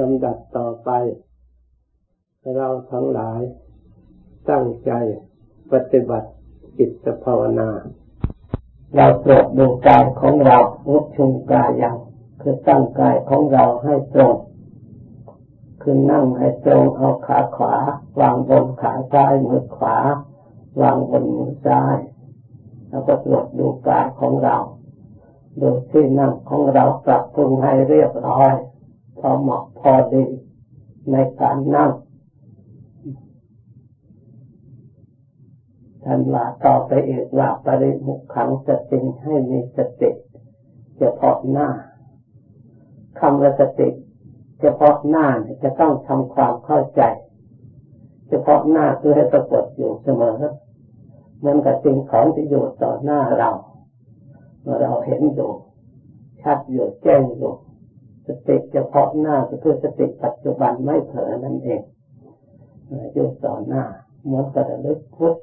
ลำดับต่อไป เราทั้งหลายตั้งใจปฏิบัติจิตภาวนา เราตรวจดูกายของเราวุชุมกายยังคือตั้งกายของเราให้ตรง คือนั่งให้ตรงเอาขาขวา วางบนขาซ้ายมือขวา วางบนมือซ้าย แล้วก็ตรวจดูกายของเรา ดูที่นั่งของเราปรับปรุงให้เรียบร้อย พอเหมาะพอดีในการนั่งท่านว่าต่อไปอีกว่าปริมุขขังสติให้มีสติเฉพาะหน้าคำว่าสติเฉพาะหน้าจะต้องทำความเข้าใจ เฉพาะหน้าคือให้ปรากฏอยู่เสมอเหมือนกับสิ่งของที่อยู่ต่อหน้าเราเมื่อเราเห็นอยู่ชัดอยู่แจ้งอยู่ สติเฉพาะหน้าก็คือสติปัจจุบันไม่เผลอนั่นเองอยู่ต่อหน้าเหมือนกับระลึกพุท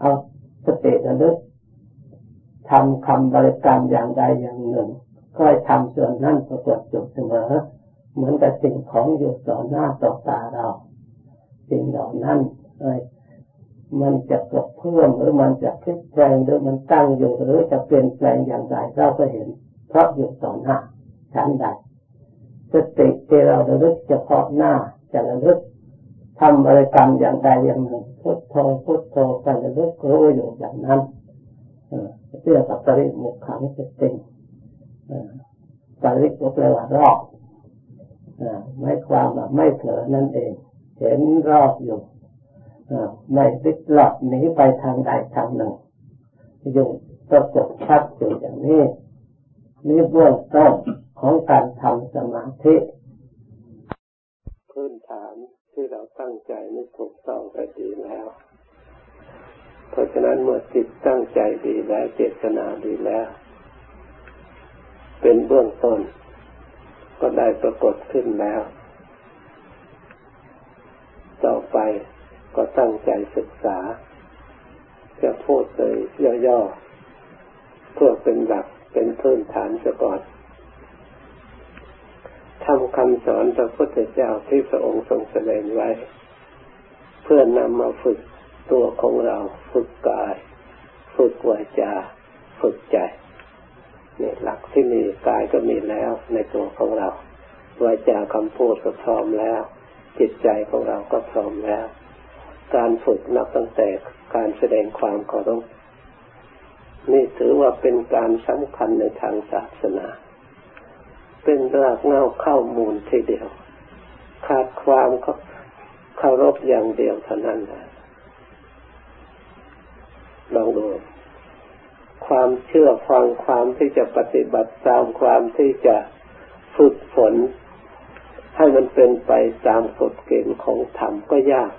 เอาสติระลึกทำคำบริกรรมอย่างใดอย่างหนึ่งก็ให้ทำส่วนนั้นปรากฏอยู่เสมอ เหมือนกับสิ่งของอยู่ต่อหน้าต่อตาเรา สิ่งเหล่านั้นเอ้มันจะกเพิ่มหรือมันจะพลิกแปลงหรือมันตั้งอยู่หรือจะเปลี่ยนแปลงอย่างไรเราก็เห็น เพราะอยู่ต่อหน้าชั้นใด สติที่เราระลึกเฉพาะหน้าจะระลึกทำบริกรรมอย่างใดอย่างหนึ่งพุทโธพุทโธไประลึกรู้อยู่อย่างนั้นเพื่อกับปริมุขขังสติปริก็แปลว่ารอบไม่ความแบบไม่เผลอนั่นเอง เห็นรอบอยู่ไม่ติดหลอดหนีไปทางใดทางหนึ่งอยู่ประกบชัดอยู่อย่างนี้นี่เบื้องต้น ของการทำสมาธิพื้นฐานที่เราตั้งใจนี่ถูกต้องไปดีแล้ว เพราะฉะนั้นเมื่อจิตตั้งใจดีแล้วเจตนาดีแล้ว เป็นเบื้องต้น ก็ได้ปรากฏขึ้นแล้ว ต่อไปก็ตั้งใจศึกษา จะพูดเลยย่อๆเพื่อเป็นหลักเป็นพื้นฐานซะก่อน ทำคำสอนพระพุทธเจ้าที่พระองค์ทรงแสดงไว้ เพื่อนำมาฝึกตัวของเรา ฝึกกาย ฝึกวาจา ฝึกใจนี่หลักที่มีกายก็มีแล้วในตัวของเราวาจาคำพูดก็พร้อมแล้ว จิตใจของเราก็พร้อมแล้ว การฝึกนับตั้งแต่การแสดงความเคารพนี่ถือว่าเป็นการสำคัญในทางศาสนา เป็นรากเงาเข้ามูลทีเดียว ขาดความเคารพอย่างเดียวเท่านั้นนะลองดูความเชื่อฟังความที่จะปฏิบัติตามความที่จะฝึกฝน ให้มันเป็นไปตามกฎเกณฑ์ของธรรมก็ยาก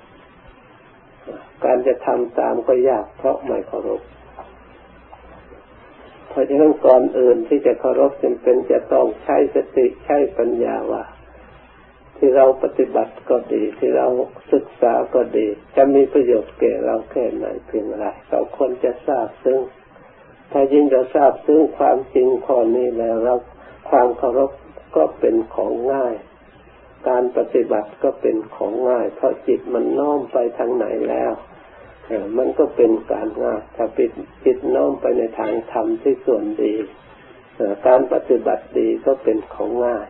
การจะทำตามก็ยากเพราะไม่เคารพ เพราะฉะนั้นก่อนอื่นที่จะเคารพจำเป็นจะต้องใช้สติใช้ปัญญาว่า ที่เราปฏิบัติก็ดี ที่เราศึกษาก็ดี จะมีประโยชน์แก่เราแค่ไหนเพียงไรเราควรจะทราบซึ่งถ้ายิ่งเราทราบซึ่งความจริงข้อนี้แล้วเราความเคารพก็เป็นของง่าย การปฏิบัติก็เป็นของง่าย เพราะจิตมันน้อมไปทางไหนแล้ว มันก็เป็นการง่ายถ้าปิดจิตน้อมไปในทางธรรมที่ส่วนดีการปฏิบัติดีก็เป็นของง่าย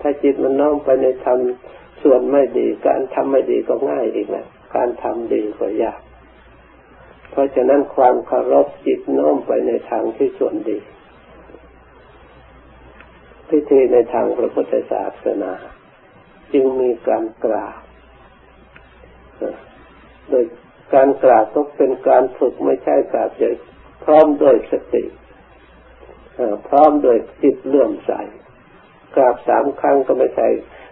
ถ้าจิตมันน้อมไปในธรรมส่วนไม่ดี การทำไม่ดีก็ง่ายอีกนะการทำดีก็ยาก เพราะฉะนั้นความเคารพจิตน้อมไปในทางที่ส่วนดีพิธีในทางพระพุทธศาสนา จึงมีการกราบโดย การกราบก็เป็นการฝึกไม่ใช่กราบเฉยพร้อมโดยสติพร้อมโดยจิตเลื่อมใสกราบสามครั้งก็ไม่ใช่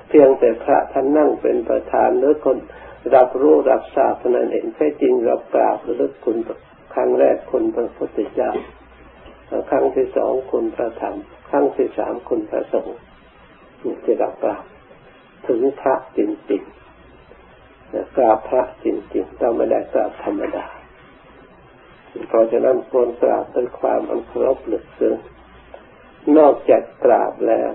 เพียงแต่พระท่านนั่งเป็นประธานหรือคนรับรู้รับทราบนั่นเองแท้จริงเรากราบหรือคุณครั้งแรกคุณพระพุทธเจ้าครั้งที่สองคุณพระธรรมครั้งที่สามคุณพระสงฆ์ที่เรากราบถึงพระจริงๆ กราบพระจริงๆเราไม่ได้กราบธรรมดา เพราะฉะนั้นควรกราบด้วยความอันเคารพลึกซึ้งนอกจากกราบแล้ว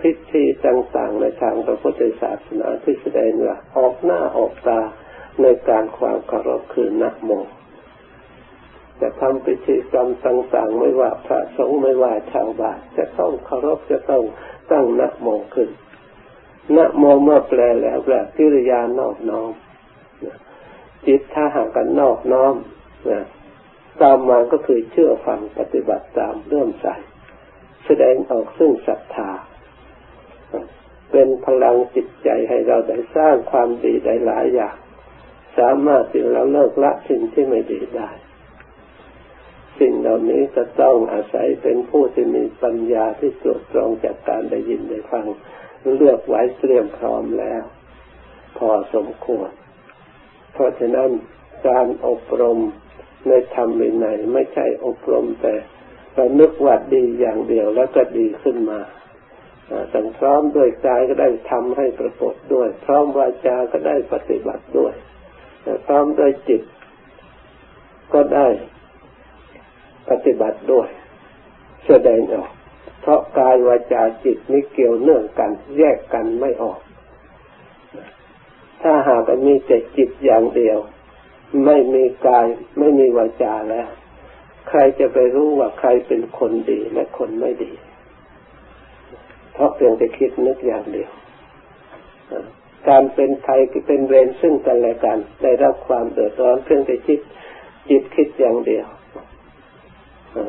พิธีต่างๆในทางพระพุทธศาสนาที่แสดงว่าออกหน้าออกตาในการความเคารพคือนักโมจะทำพิธีกรรมต่างๆ ไม่ว่าพระสงฆ์ไม่ว่าชาวบ้านจะต้องเคารพจะต้องตั้งนักโมขึ้น นักโมเมื่อแปลแล้วแปลกิริยานอบน้อมจิตถ้าหากกันนอบน้อมนะตามมาก็คือเชื่อฟังปฏิบัติตามเริ่มใส่แสดงออกซึ่งศรัทธา เป็นพลังจิตใจให้เราได้สร้างความดีได้หลายอย่าง สามารถที่เราเลิกละสิ่งที่ไม่ดีได้ สิ่งเหล่านี้จะต้องอาศัยเป็นผู้ที่มีปัญญาที่ตรวจตรองจากการได้ยินได้ฟัง เลือกไว้เตรียมพร้อมแล้ว พอสมควร เพราะฉะนั้นการอบรมในธรรมวินัยไม่ใช่อบรมแต่รานึกว่าดีอย่างเดียวแล้วก็ดีขึ้นมาต้องพร้อมด้วยกายก็ได้ทำให้ปรากฏด้วย พร้อมวาจาก็ได้ปฏิบัติด้วยพร้อมด้วยจิต ก็ได้ปฏิบัติด้วยแสดงออก เพราะกายวาจาจิตนี้เกี่ยวเนื่องกัน แยกกันไม่ออก ถ้าหากมีแต่จิตอย่างเดียว ไม่มีกายไม่มีวาจาแล้ว ใครจะไปรู้ว่าใครเป็นคนดีและคนไม่ดี เพราะเพียงแต่คิดนึกอย่างเดียวการเป็นไทยเป็นเวรซึ่งกันและกัน ได้รับความเดือดร้อนเพียงแต่คิดจิตคิดอย่างเดียว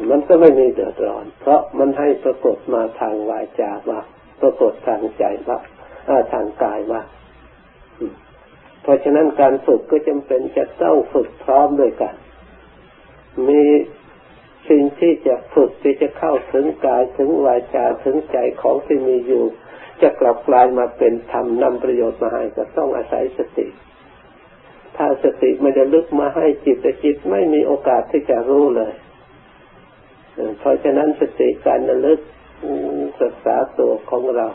มันก็ไม่มีเดือดร้อน เพราะมันให้ปรากฏมาทางวาจาว่าปรากฏทางใจว่าทางกายว่าเพราะฉะนั้นการฝึกก็จำเป็นจะต้องฝึกพร้อมด้วยกัน มีสิ่งที่จะฝึกที่จะเข้าถึงกายถึงวาจาถึงใจของที่มีอยู่ จะกลับกลายมาเป็นธรรมนำประโยชน์มาให้ก็ต้องอาศัยสติ ถ้าสติไม่ได้ลึกมาให้จิตแต่จิตไม่มีโอกาสที่จะรู้เลย เพราะฉะนั้นสติการระลึกศึกษาตัวของเรา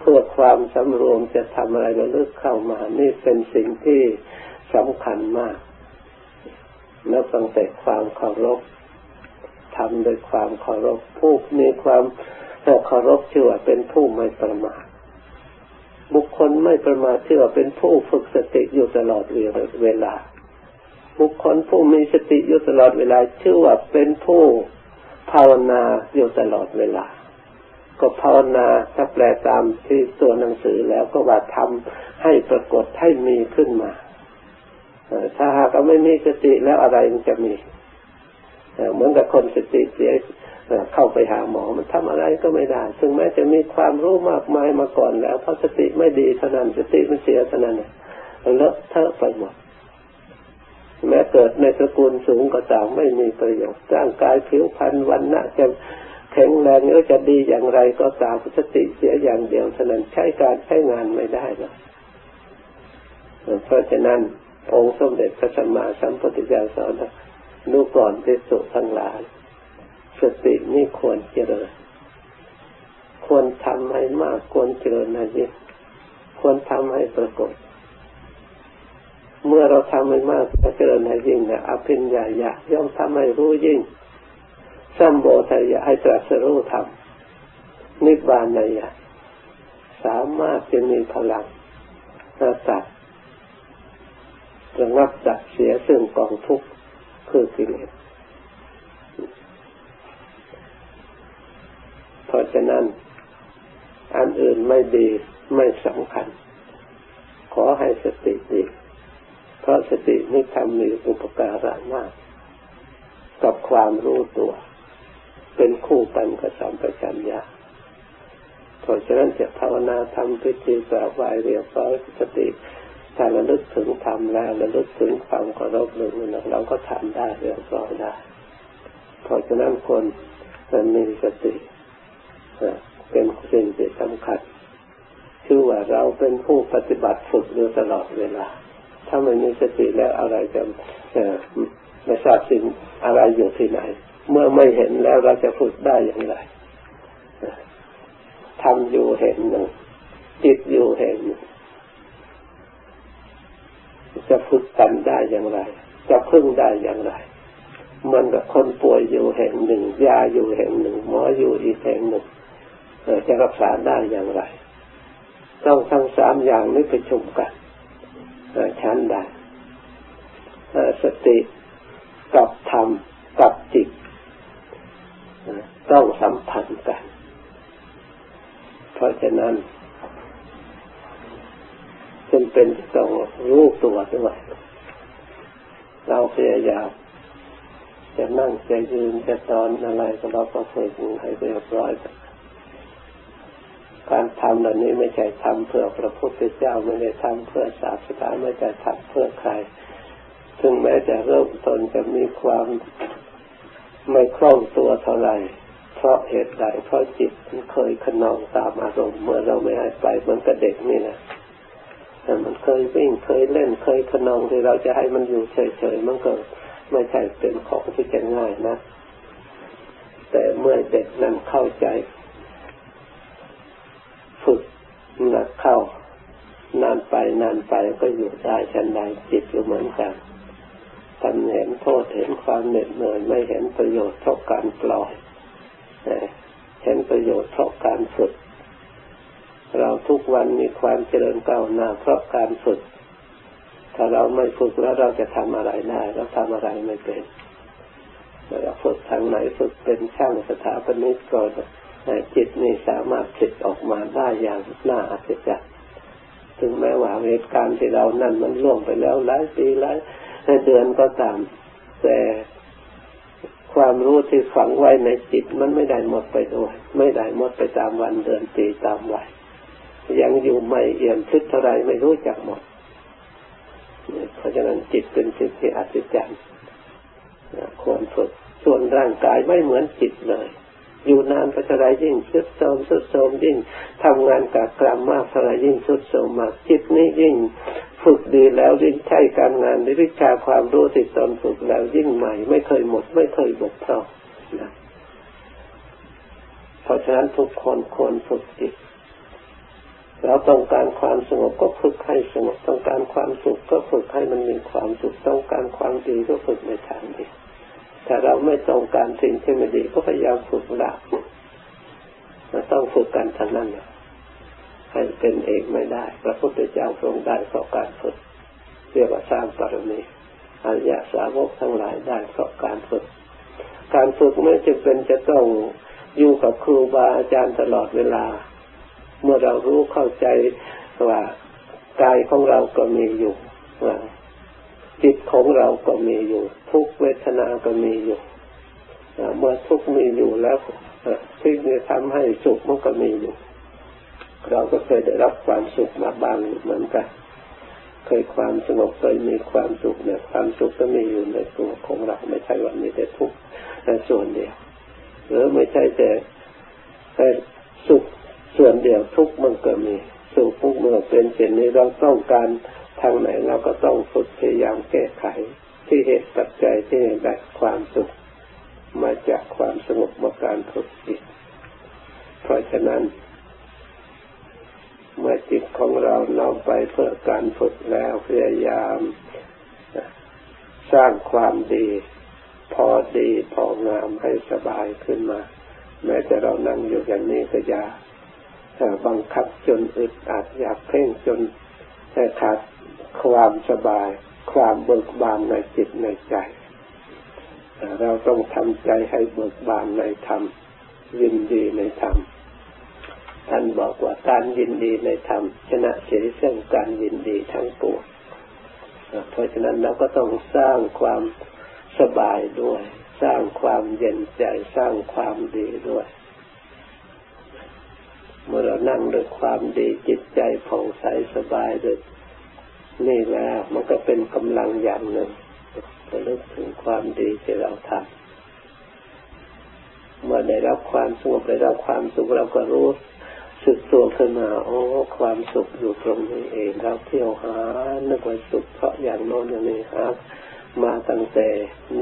เพื่อความสำรวมจะทำอะไรระลึกเข้ามา นี่เป็นสิ่งที่สำคัญมากนับตั้งแต่ความเคารพทำโดยความเคารพผู้มีความเคารพเชื่อเป็นผู้ไม่ประมาทบุคคลไม่ประมาทเชื่อเป็นผู้ฝึกสติอยู่ตลอดเวลา บุคคลผู้มีสติอยู่ตลอดเวลาชื่อว่าเป็นผู้ ภาวนาอยู่ตลอดเวลา ก็ภาวนาถ้าแปลตามที่ตัวหนังสือแล้วก็ว่าทำให้ปรากฏให้มีขึ้นมาถ้าหากไม่มีสติแล้วอะไรมันจะมีเหมือนกับคนสติเสียเข้าไปหาหมอมันทำอะไรก็ไม่ได้ ถึงแม้จะมีความรู้มากมายมาก่อนแล้วเพราะสติไม่ดีเท่านั้นสติมันเสียเท่านั้นเลอะเทอะไปหมด แม้เกิดในตระกูลสูงก็ตามไม่มีประโยชน์ร่างกายผิวพรรณวันณะจะแข็งแรงหรือจะดีอย่างไรก็ตามสติเสียอย่างเดียวเท่านั้นใช้การใช้งานไม่ได้หรอกเพราะฉะนั้นองค์สมเด็จพระสัมมาสัมพุทธเจ้าสอนดูก่อนที่สุทั้งหลาย สตินี่ควรเจริญ ควรทำให้มากควรเจริญให้ยิ่งควรทำให้ปรากฏ เมื่อเราทำให้มากเจริญให้ยิ่งนี่ยอภิญญาญาย่อมทำให้รู้ยิ่งสัมโบทายะให้ตรัสรู้ธรรมนิบานายะสามารถจะมีพลังระตัดระงับดับเสียซึ่งกองทุกข์คือกิเลสเพราะฉะนั้นอันอื่นไม่ดีไม่สำคัญ ขอให้สติดี เพราะสตินี่ทำมีอุปการะมาก กับความรู้ตัว เป็นคู่กันกับสัมปชัญญะเพราะฉะนั้นจะภาวนาทำพิธีกราบไหว้เรียบร้อยสติถ้าระลึกถึงธรรมแล้วระลึกถึงความเคารพหนึ่งเราก็ทำได้เรียบร้อยได้เพราะฉะนั้นคนมันมีสติเป็นสิ่งที่สำคัญชื่อว่าเราเป็นผู้ปฏิบัติฝึกอยู่ตลอดเวลา ถ้าไม่มีสติแล้วอะไรจะไม่ทราบสิ่งอะไรอยู่ที่ไหน เมื่อไม่เห็นแล้วเราจะฝึกได้อย่างไรทำอยู่เห็นหนึ่งจิตอยู่เห็นหนึ่งจะฝึกกันได้อย่างไร จะพึ่งได้อย่างไรมันกับคนป่วยอยู่แห่งหนึ่งยาอยู่แห่งหนึ่ง หมออยู่อีกแห่งหนึ่งจะรักษาได้อย่างไร ต้องทั้งสามอย่างนี้ประชุมกัน ชั้นได้สติกับธรรมกับจิตต้องสัมพันธ์กัน เพราะฉะนั้นจึงเป็นต้องรู้ตัวด้วยเราพยายามจะนั่งจะยืนจะตอนอะไรก็เราก็ฝึกให้เรียบร้อย การทำเหล่านี้ไม่ใช่ทำเพื่อพระพุทธเจ้าไม่ได้ทำเพื่อศาสนาไม่ได้ทำเพื่อใคร ถึงแม้จะเริ่มต้นจะมีความไม่คล่องตัวเท่าไหร่เพราะเหตุใดเพราะจิตมันเคยขนองตามอารมณ์เมื่อเราไม่ให้ไปเหมือนกับเด็กนี่นะแต่มันเคยวิ่งเคยเล่นเคยขนองที่เราจะให้มันอยู่เฉยๆมันก็ไม่ใช่เป็นของที่จะง่ายนะ แต่เมื่อเด็กนั้นเข้าใจ ฝึก หนักเข้านานไปนานไปก็อยู่ได้ชันใดจิตก็เหมือนกันทำเห็นโทษเห็นความเหน็ดเหนื่อยไม่เห็นประโยชน์เพราะการปล่อยเห็นประโยชน์เพราะการฝึก เราทุกวันมีความเจริญก้าวหน้าเพราะการฝึก ถ้าเราไม่ฝึกแล้วเราจะทำอะไรได้เราทำอะไรไม่เป็นเราฝึกทางไหนฝึกเป็นช่างสถาปนิกก็ จิตนี่สามารถผลิตออกมาได้อย่างน่าอัศจรรย์ถึงแม้ว่าเหตุการณ์ที่เรานั่นมันล่วงไปแล้วหลายปีหลายเดือนก็ตาม แต่ความรู้ที่ฝังไว้ในจิตมันไม่ได้หมดไปด้วย ไม่ได้หมดไปตามวันเดือนปีตามวัยยังอยู่ไม่เอี่ยมทึกเท่าไรไม่รู้จักหมด เพราะฉะนั้นจิตเป็นสิ่งที่อัศจรรย์ควรฝึกส่วนร่างกายไม่เหมือนจิตเลย อยู่นานไปเท่าไรยิ่งสุดโทมสุดโทมยิ่งทำงานกับกรรมมากเท่าไรยิ่งสุดโทมมากจิตนี้ยิ่งฝึกดีแล้วยิ่งใช้การงานในวิชาความรู้ที่ตนฝึกแล้วยิ่งใหม่ ไม่เคยหมด ไม่เคยบกพร่องนะเพราะฉะนั้นทุกคนควรฝึกจิตเราต้องการความสงบก็ฝึกให้สงบต้องการความสุขก็ฝึกให้มันมีความสุขต้องการความดีก็ฝึกในทางดี ถ้าเราไม่ต้องการสิ่งที่ไม่ดีก็พยายามฝึกละเราต้องฝึกกันทั้งนั้นให้เป็นเองไม่ได้พระพุทธเจ้าทรงได้เพราะการฝึกเรียกว่าสร้างปรมีอริยสาวกทั้งหลายได้เพราะการฝึก การฝึกไม่จำเป็นจะต้องอยู่กับครูบาอาจารย์ตลอดเวลา เมื่อเรารู้เข้าใจว่ากายของเราก็มีอยู่จิตของเราก็มีอยู่ ทุกเวทนาก็มีอยู่เมื่อทุกมีอยู่แล้วที่ทำให้สุขมันก็มีอยู่ เราก็เคยได้รับความสุขมาบ้างเหมือนกัน เคยความสงบเคยมีความสุขเนี่ยความสุขก็มีอยู่ในตัวของเราไม่ใช่ว่ามีแต่ทุกข์แต่ส่วนเดียว หรือไม่ใช่แต่แต่สุขส่วนเดียวทุกมันก็มีสุขทุกเมื่อเป็นเช่นนี้เราต้องการทางไหนเราก็ต้องฝึกพยายามแก้ไข ที่เหตุปัจจัยที่ได้ความสุขมาจากความสงบมาการฝึกจิต เพราะฉะนั้น เมื่อจิตของเราน้อมไปเพื่อการฝึกแล้วพยายาม สร้างความดี พอดีพองามให้สบายขึ้นมา แม้แต่เรานั่งอยู่อย่างนี้ก็อย่าบังคับจนอึดอัดอยากเพ่งจนขาดความสบาย ความเบิกบานในจิตในใจ เราต้องทำใจให้เบิกบานในธรรม ยินดีในธรรม ท่านบอกว่าการยินดีในธรรม ชนะเสียซึ่งการยินดีทั้งปวงเพราะฉะนั้นเราก็ต้องสร้างความสบายด้วย สร้างความเย็นใจ สร้างความดีด้วย เมื่อเรานั่งด้วยความดีจิตใจผ่องใสสบายด้วย นี่แล้วมันก็เป็นกำลังอย่างหนึ่งระลึกถึงความดีที่เราทำเมื่อได้รับความสงบได้รับความสุขเราก็รู้สึกตัวขึ้นมาโอ้ความสุขอยู่ตรงนี้เองเราเที่ยวหานึกว่าสุขเพราะอย่างโน้นอย่างนี้หามาตั้งแต่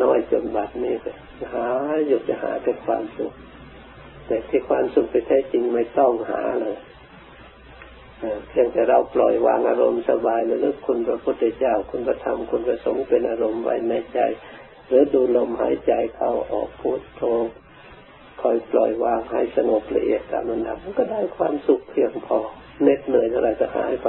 น้อยจนบัดนี้ไปหาอยู่จะหาแต่ความสุข แต่ที่ความสุขไปแท้จริงไม่ต้องหาเลย เพียงแต่เราปล่อยวางอารมณ์สบายระลึกคุณพระพุทธเจ้าคุณพระธรรมคุณพระสงฆ์เป็นอารมณ์ไว้ในใจ หรือดูลมหายใจเข้าออกพุทโธคอยปล่อยวางให้สงบละเอียดตามระดับมันก็ได้ความสุขเพียงพอเน็ดเหนื่อยอะไรก็หายไป